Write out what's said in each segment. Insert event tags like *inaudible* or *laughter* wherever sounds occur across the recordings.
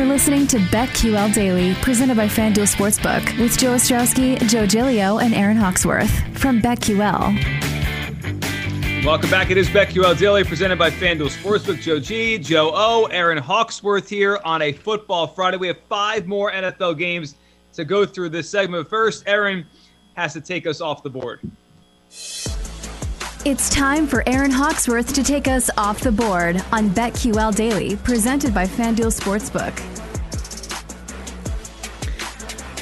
You're listening to BetQL Daily, presented by FanDuel Sportsbook, with Joe Ostrowski, Joe Gilio, and Aaron Hawksworth from BetQL. Welcome back. It is BetQL Daily, presented by FanDuel Sportsbook. Joe G, Joe O, Aaron Hawksworth here on a Football Friday. We have five more NFL games to go through this segment. First, Aaron has to take us off the board. It's time for Aaron Hawksworth to take us off the board on BetQL Daily, presented by FanDuel Sportsbook.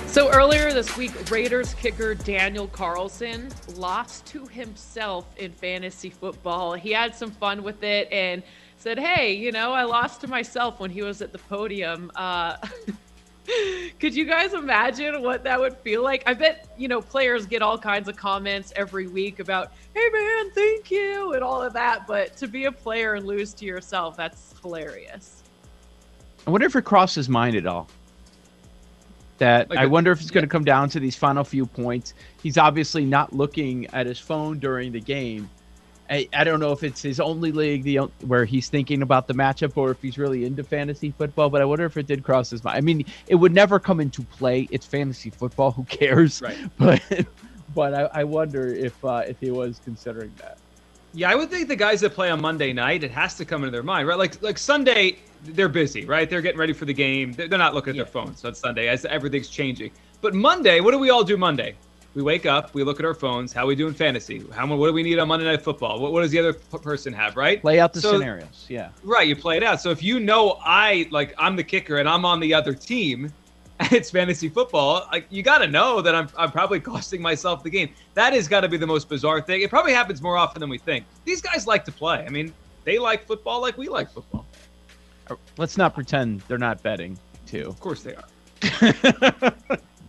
So earlier this week, Raiders kicker Daniel Carlson lost to himself in fantasy football. He had some fun with it and said, "Hey, you know, I lost to myself when he was at the podium." Uh, *laughs* Could you guys imagine what that would feel like? I bet, you know, players get all kinds of comments every week about, hey man, thank you, and all of that. But to be a player and lose to yourself, that's hilarious. I wonder if it crossed his mind at all. That like I wonder if it's going to come down to these final few points. He's obviously not looking at his phone during the game I, I don't know if it's his only league the where he's thinking about the matchup or if he's really into fantasy football. But I wonder if it did cross his mind. I mean, it would never come into play. It's fantasy football. Who cares? Right. *laughs* But but I, I wonder if uh, if he was considering that. Yeah, I would think the guys that play on Monday night, it has to come into their mind, right? Like like Sunday, they're busy, right? They're getting ready for the game. They're, they're not looking at yeah. their phones on Sunday as everything's changing. But Monday, what do we all do Monday? we wake up, we look at our phones. How we do in fantasy? How what do we need on Monday Night Football? What, what does the other person have? Right? Play out the so, scenarios. Yeah. Right. You play it out. So if you know I like I'm the kicker and I'm on the other team, *laughs* it's fantasy football. Like you got to know that I'm I'm probably *laughs* costing myself the game. That has got to be the most bizarre thing. It probably happens more often than we think. These guys like to play. I mean, they like football like we like football. Uh, let's not pretend they're not betting too. Of course they are.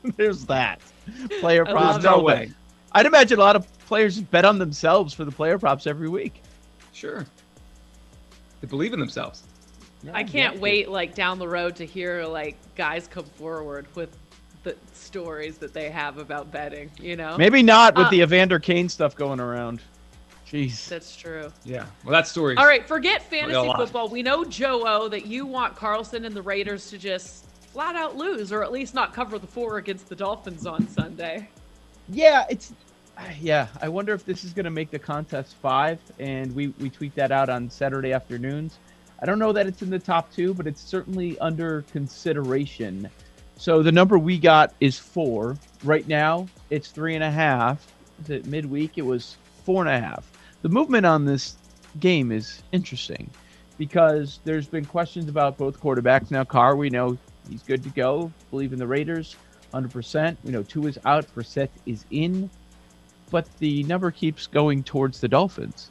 *laughs* There's that. Player props. No way. I'd imagine a lot of players bet on themselves for the player props every week. Sure. They believe in themselves. I can't wait like down the road to hear like guys come forward with the stories that they have about betting, you know? Maybe not with uh, the Evander Kane stuff going around. Jeez. That's true. Yeah. Well, that story. All right, forget fantasy football. We know Joe O that you want Carlson and the Raiders to just flat out lose or at least not cover the four against the Dolphins on Sunday. Yeah, it's yeah. I wonder if this is going to make the contest five, and we we tweet that out on Saturday afternoons. I don't know that it's in the top two, but it's certainly under consideration. So the number we got is four. Right now, it's three and a half. Is it midweek? It was four and a half. The movement on this game is interesting because there's been questions about both quarterbacks. Now, Carr, we know He's good to go. Believe in the Raiders, 100%. We know two is out, Brissett is in, but the number keeps going towards the Dolphins,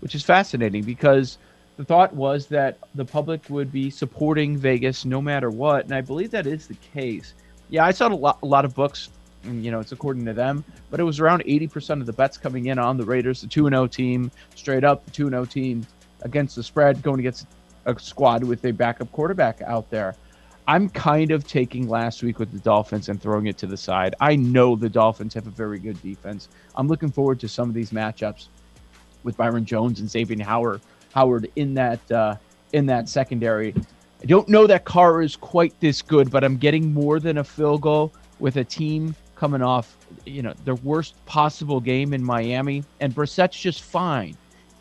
which is fascinating because the thought was that the public would be supporting Vegas no matter what, and I believe that is the case. Yeah, I saw a lot, a lot of books, and you know it's according to them, but it was around 80% of the bets coming in on the Raiders, the 2 0 team, straight up the 2 0 team against the spread, going against a squad with a backup quarterback out there. I'm kind of taking last week with the Dolphins and throwing it to the side. I know the Dolphins have a very good defense. I'm looking forward to some of these matchups with Byron Jones and Xavier Howard Howard in that uh, in that secondary. I don't know that Carr is quite this good, but I'm getting more than a field goal with a team coming off, you know, their worst possible game in Miami, and Brissett's just fine.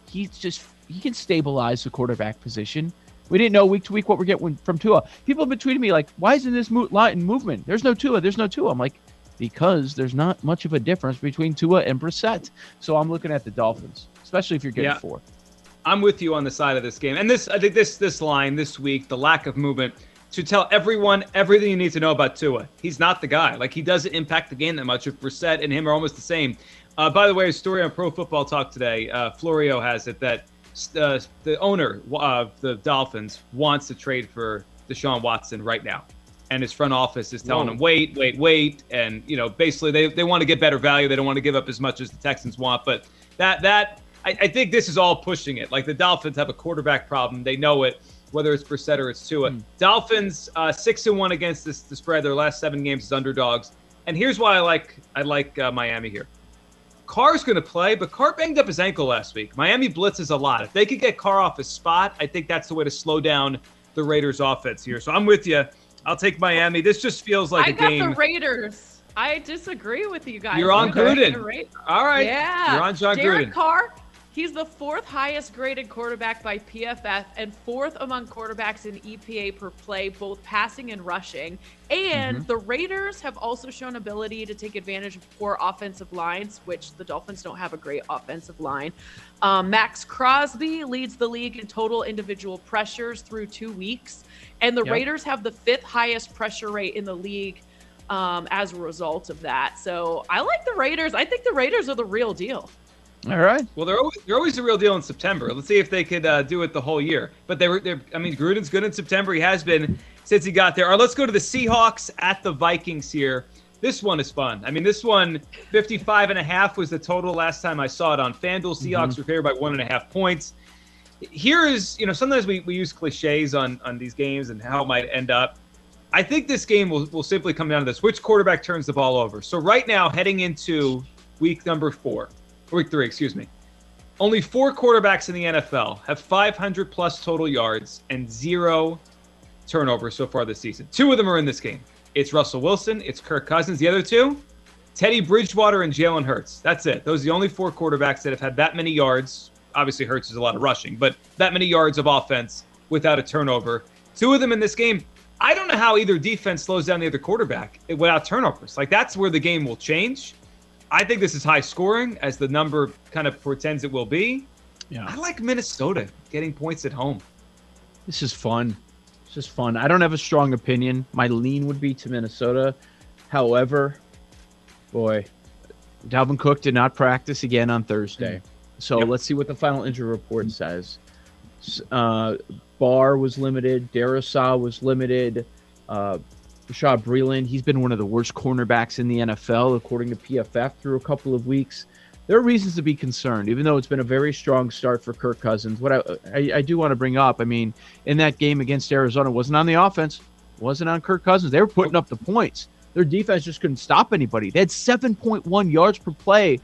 He's just he can stabilize the quarterback position. We didn't know week to week what we're getting from Tua. People have been tweeting me like, "Why isn't this mo- in movement? There's no Tua. There's no Tua." I'm like, because there's not much of a difference between Tua and Brissett. So I'm looking at the Dolphins, especially if you're getting yeah. four. I'm with you on the side of this game, and this I think this this line this week, the lack of movement, to tell everyone everything you need to know about Tua. He's not the guy. Like he doesn't impact the game that much. If Brissett and him are almost the same. Uh, by the way, a story on Pro Football Talk today. Uh, Florio has it that uh, the owner of the Dolphins wants to trade for Deshaun Watson right now. And his front office is telling Whoa. him, wait, wait, wait. And, you know, basically they, they want to get better value. They don't want to give up as much as the Texans want. But that, that I, I think this is all pushing it. Like the Dolphins have a quarterback problem. They know it, whether it's Brissett or it's Tua. Mm. Dolphins, uh, 6 and 1 against this, the spread. Their last seven games is underdogs. And here's why I like I like uh, Miami here. Carr's going to play, but Carr banged up his ankle last week. Miami blitzes a lot. If they could get Carr off his spot, I think that's the way to slow down the Raiders offense here. So I'm with you. I'll take Miami. This just feels like I a got game. the Raiders. I disagree with you guys. You're on I'm gonna take Gruden. All right. Yeah. You're on Jon Derek Gruden. Carr, he's the fourth highest graded quarterback by PFF and fourth among quarterbacks in EPA per play, both passing and rushing. And Mm-hmm. the Raiders have also shown ability to take advantage of poor offensive lines, which the Dolphins don't have a great offensive line. Um, Maxx Crosby leads the league in total individual pressures through two weeks. And the Yep. Raiders have the fifth highest pressure rate in the league um, as a result of that. So I like the Raiders. I think the Raiders are the real deal. All right. Well, they're always, they're always the real deal in September. Let's see if they could uh, do it the whole year. But they were, they're, I mean, Gruden's good in September. He has been since he got there. All right, let's go to the Seahawks at the Vikings here. This one is fun. I mean, this one, 55 and a half was the total last time I saw it on FanDuel. Seahawks were favored by one and a half points. Here is, you know, sometimes we, we use cliches on, on these games and how it might end up. I think this game will, will simply come down to this which quarterback turns the ball over. So, right now, heading into week number four, week three, excuse me, only four quarterbacks in the NFL have 500 plus total yards and zero turnovers so far this season. Two of them are in this game. It's Russell Wilson, it's Kirk Cousins. The other two, Teddy Bridgewater and Jalen Hurts. That's it. Those are the only four quarterbacks that have had that many yards. Obviously, Hurts is a lot of rushing, but that many yards of offense without a turnover. Two of them in this game. I don't know how either defense slows down the other quarterback without turnovers. Like that's where the game will change. I think this is high scoring, as the number kind of portends it will be. Yeah. I like Minnesota getting points at home. This is fun. This is fun. I don't have a strong opinion. My lean would be to Minnesota. However, boy, Dalvin Cook did not practice again on Thursday. So Yep. let's see what the final injury report says. Uh, Barr was limited. Darrisaw was limited. Uh, Bashaud Breeland, he's been one of the worst cornerbacks in the NFL, according to PFF, through a couple of weeks. There are reasons to be concerned, even though it's been a very strong start for Kirk Cousins. What I, I, I do want to bring up, I mean, in that game against Arizona, wasn't on the offense, wasn't on Kirk Cousins. They were putting up the points. Their defense just couldn't stop anybody. They had 7.1 yards per play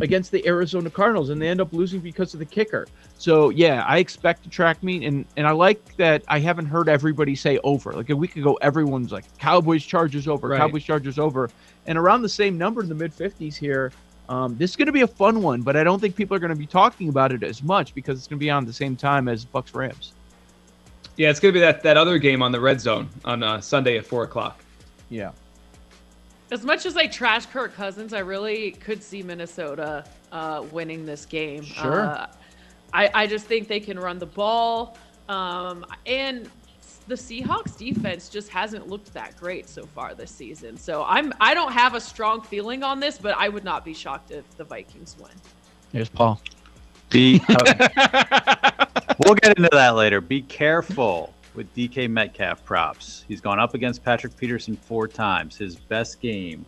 against the Arizona Cardinals, and they end up losing because of the kicker. So yeah, I expect to track meet, and and I like that I haven't heard everybody say over. Like a week ago, everyone's like Cowboys Chargers over, Right. Cowboys Chargers over, and around the same number in the mid 50s here. Um, this is going to be a fun one, but I don't think people are going to be talking about it as much because it's going to be on the same time as Bucks Rams. Yeah, it's going to be that, that other game on the red zone on uh, Sunday at 4 o'clock. Yeah. As much as I trash Kirk Cousins, I really could see Minnesota uh, winning this game. Sure. Uh, I, I just think they can run the ball. Um, and the Seahawks defense just hasn't looked that great so far this season. So I'm I don't have a strong feeling on this, but I would not be shocked if the Vikings win. There's Paul. Be, *laughs* we'll get into that later. Be careful with DK Metcalf props. He's gone up against Patrick Peterson four times. His best game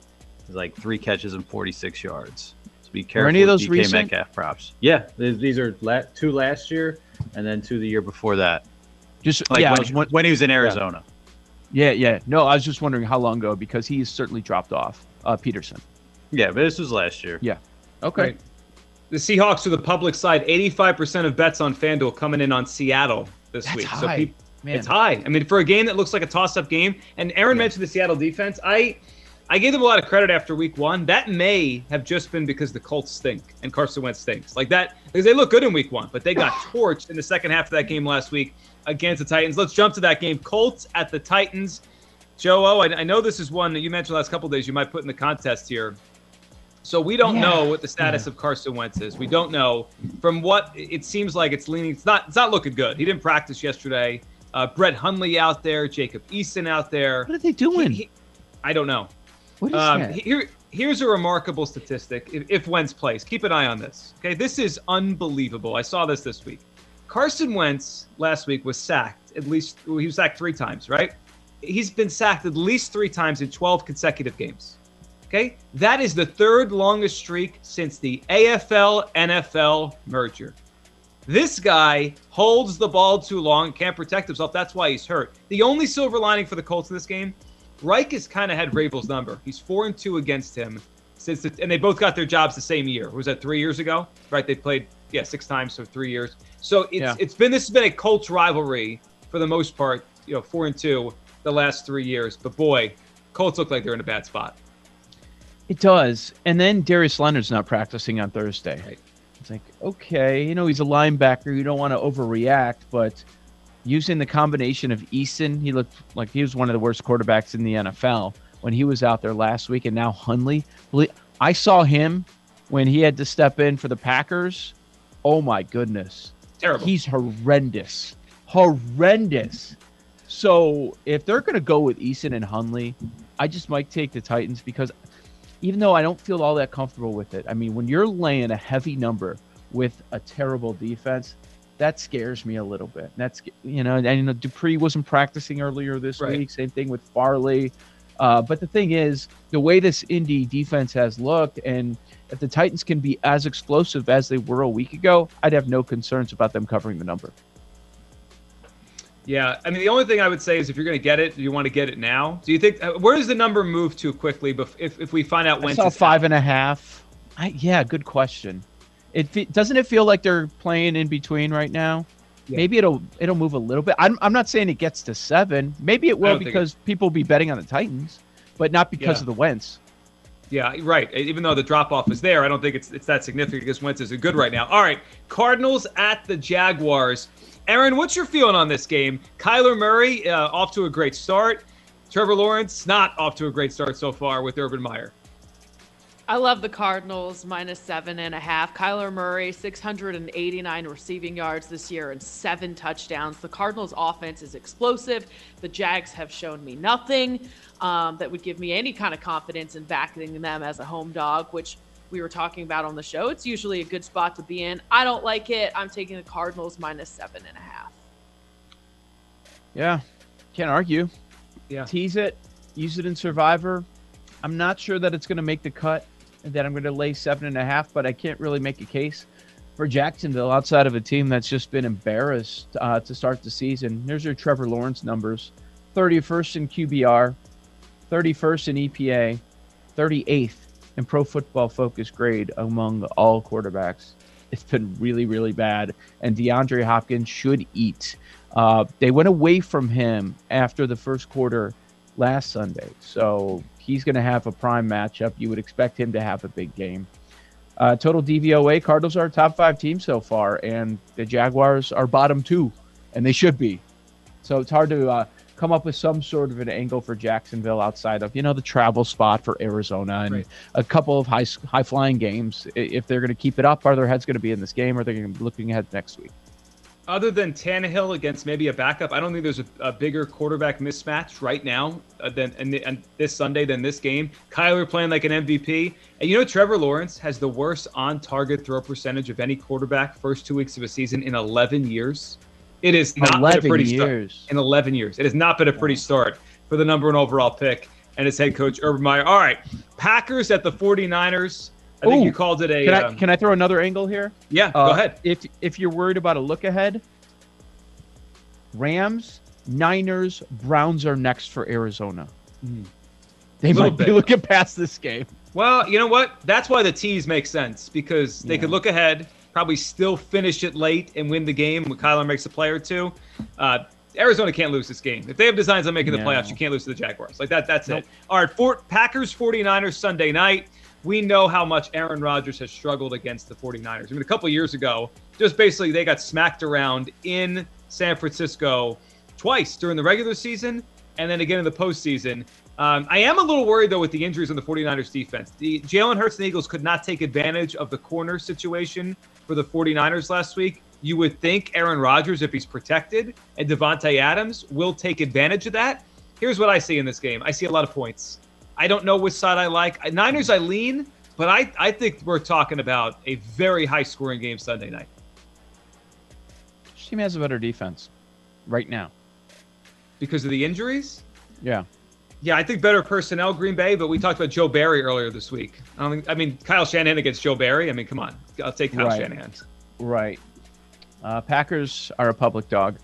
is like three catches and 46 yards. So be careful any of those DK recent? Metcalf props. Yeah, these are two last year and then two the year before that. Just Like yeah, when, was won- when he was in Arizona. yeah, yeah. No, I was just wondering how long ago because he's certainly dropped off. Uh, Peterson. Yeah, but this was last year. Yeah. Okay. Right. The Seahawks are the public side. 85% of bets on FanDuel coming in on Seattle this That's week. high. So peop- Man. it's high. I mean, for a game that looks like a toss-up game, and Aaron mentioned the Seattle defense. I I gave them a lot of credit after week one. That may have just been because the Colts stink and Carson Wentz stinks. Like that, because they look good in week one, but they got *sighs* torched in the second half of that game last week against the Titans. Let's jump to that game. Colts at the Titans. Joe O, I, I know this is one that you mentioned last couple days you might put in the contest here. So we don't Yeah. know what the status of Carson Wentz is. We don't know. From what it seems like, it's leaning. It's not. It's not looking good. He didn't practice yesterday. Uh, Brett Hundley out there. Jacob Eason out there. What are they doing? He- he- I don't know. what is Um, that? here, here's a remarkable statistic. If, if Wentz plays, keep an eye on this. Okay, this is unbelievable. I saw this this week. Carson Wentz last week was sacked at least. Well, he was sacked three times, right? He's been sacked at least three times in 12 consecutive games. Okay, that is the third longest streak since the AFL NFL merger. This guy holds the ball too long, can't protect himself. That's why he's hurt. The only silver lining for the Colts in this game, Reich has kind of had Vrabel's number. He's four and two against him since, the, and they both got their jobs the same year. Was that three years ago? Right? They played yeah six times, for three years. So it's Yeah. it's been this has been a Colts rivalry for the most part, you know, four and two the last three years. But boy, Colts look like they're in a bad spot. It does. And then Darius Leonard's not practicing on Thursday. Right. It's like, okay, you know, he's a linebacker. You don't want to overreact, but using the combination of Eason, he looked like he was one of the worst quarterbacks in the NFL when he was out there last week, and now Hundley. I saw him when he had to step in for the Packers. Oh my goodness. Terrible. He's horrendous. Horrendous. So if they're going to go with Eason and Hundley, I just might take the Titans because even though I don't feel all that comfortable with it, I mean, when you're laying a heavy number with a terrible defense, that scares me a little bit. That's you know, and you know, Dupree wasn't practicing earlier this right. week. Same thing with Farley. Uh, but the thing is, the way this Indy defense has looked, and if the Titans can be as explosive as they were a week ago, I'd have no concerns about them covering the number. Yeah, I mean, the only thing I would say is if you're going to get it, you want to get it now. Do you think uh, where does the number move to quickly? if if we find out when? I saw five and a half. I, yeah, good question. It doesn't it feel like they're playing in between right now. Yeah. Maybe it'll it'll move a little bit. I'm I'm not saying it gets to seven. Maybe it will because people will be betting on the Titans, but not because yeah. of the Wentz. Yeah, right. Even though the drop off is there, I don't think it's it's that significant because Wentz isn't good right now. All right, Cardinals at the Jaguars. Aaron, what's your feeling on this game? Kyler Murray uh, off to a great start. Trevor Lawrence not off to a great start so far with Urban Meyer. I love the Cardinals minus seven and a half. Kyler Murray, 689 receiving yards this year and seven touchdowns. The Cardinals' offense is explosive. The Jags have shown me nothing um, that would give me any kind of confidence in backing them as a home dog, which we were talking about on the show. It's usually a good spot to be in. I don't like it. I'm taking the Cardinals minus seven and a half. Yeah, can't argue. Yeah. Tease it, use it in Survivor. I'm not sure that it's going to make the cut that I'm going to lay seven and a half, but I can't really make a case for Jacksonville outside of a team that's just been embarrassed uh, to start the season. There's your Trevor Lawrence numbers 31st in QBR, 31st in EPA, 38th in Pro Football Focus grade among all quarterbacks. It's been really, really bad. And DeAndre Hopkins should eat. Uh, they went away from him after the first quarter last Sunday. So he's going to have a prime matchup. You would expect him to have a big game. Uh, total DVOA, Cardinals are top five team so far, and the Jaguars are bottom two, and they should be. So it's hard to uh, come up with some sort of an angle for Jacksonville outside of you know the travel spot for Arizona and right. a couple of high high flying games. If they're going to keep it up, are their heads going to be in this game, or are they going to be looking ahead next week? other than Tannehill against maybe a backup, I don't think there's a, a bigger quarterback mismatch right now uh, than and, and, this Sunday than this game. Kyler playing like an MVP, and you know Trevor Lawrence has the worst on-target throw percentage of any quarterback first two weeks of a season in 11 years. It is not been a pretty years. start in 11 years. It has not been a pretty start for the number one overall pick and his head coach Urban Meyer. All right, Packers at the 49ers. I think you called it a. Can I, um, can I throw another angle here? Yeah, uh, go ahead. If if you're worried about a look ahead, Rams, Niners, Browns are next for Arizona. Mm. They might bit. be looking past this game. Well, you know what? That's why the teas make sense because they yeah. could look ahead, probably still finish it late and win the game when Kyler makes a play or two. Uh, Arizona can't lose this game. If they have designs on making the playoffs, you can't lose to the Jaguars. Like that, that's nope. it. All right, Fort Packers 49ers Sunday night we know how much Aaron Rodgers has struggled against the 49ers. I mean, a couple years ago, just basically they got smacked around in San Francisco twice during the regular season and then again in the postseason. Um, I am a little worried, though, with the injuries on the 49ers defense. The Jalen Hurts and Eagles could not take advantage of the corner situation for the 49ers last week. You would think Aaron Rodgers, if he's protected, and Davante Adams will take advantage of that. Here's what I see in this game I see a lot of points. I don't know which side I like. Niners, I lean, but I, I think we're talking about a very high scoring game Sunday night. Which team has a better defense right now? Because of the injuries? Yeah. Yeah, I think better personnel, Green Bay, but we talked about Joe Barry earlier this week. I don't think, I mean, Kyle Shanahan against Joe Barry. I mean, come on. I'll take Kyle right. Shanahan. Right. Uh, Packers are a public dog.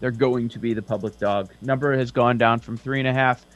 They're going to be the public dog. Number has gone down from three and a half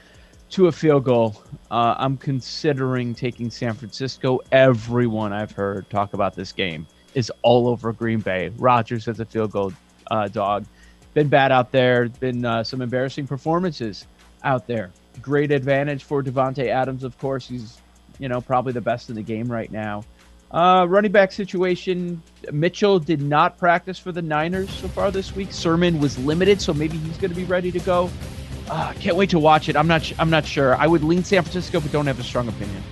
to a field goal. Uh, I'm considering taking San Francisco. Everyone I've heard talk about this game is all over Green Bay. Rodgers has a field goal uh, dog. been bad out there. Been uh, some embarrassing performances out there. Great advantage for Davante Adams, of course. He's, you know, probably the best in the game right now. Uh, running back situation, Mitchell did not practice for the Niners so far this week. Sermon was limited, so maybe he's going to be ready to go. Uh, can't wait to watch it. I'm not. I'm not sure. I would lean San Francisco, but don't have a strong opinion.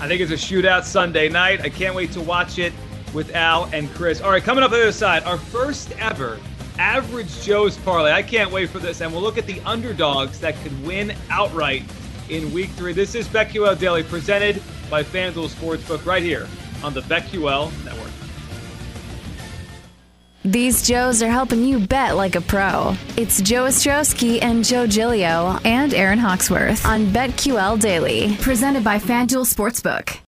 I think it's a shootout Sunday night. I can't wait to watch it with Al and Chris. All right, coming up on the other side, our first ever average Joe's parlay. I can't wait for this, and we'll look at the underdogs that could win outright in Week Three. This is BetQL Daily, presented by FanDuel Sportsbook, right here on the BetQL Network. These Joes are helping you bet like a pro. It's Joe Ostrowski and Joe Gilio and Aaron Hawksworth on BetQL Daily, presented by FanDuel Sportsbook.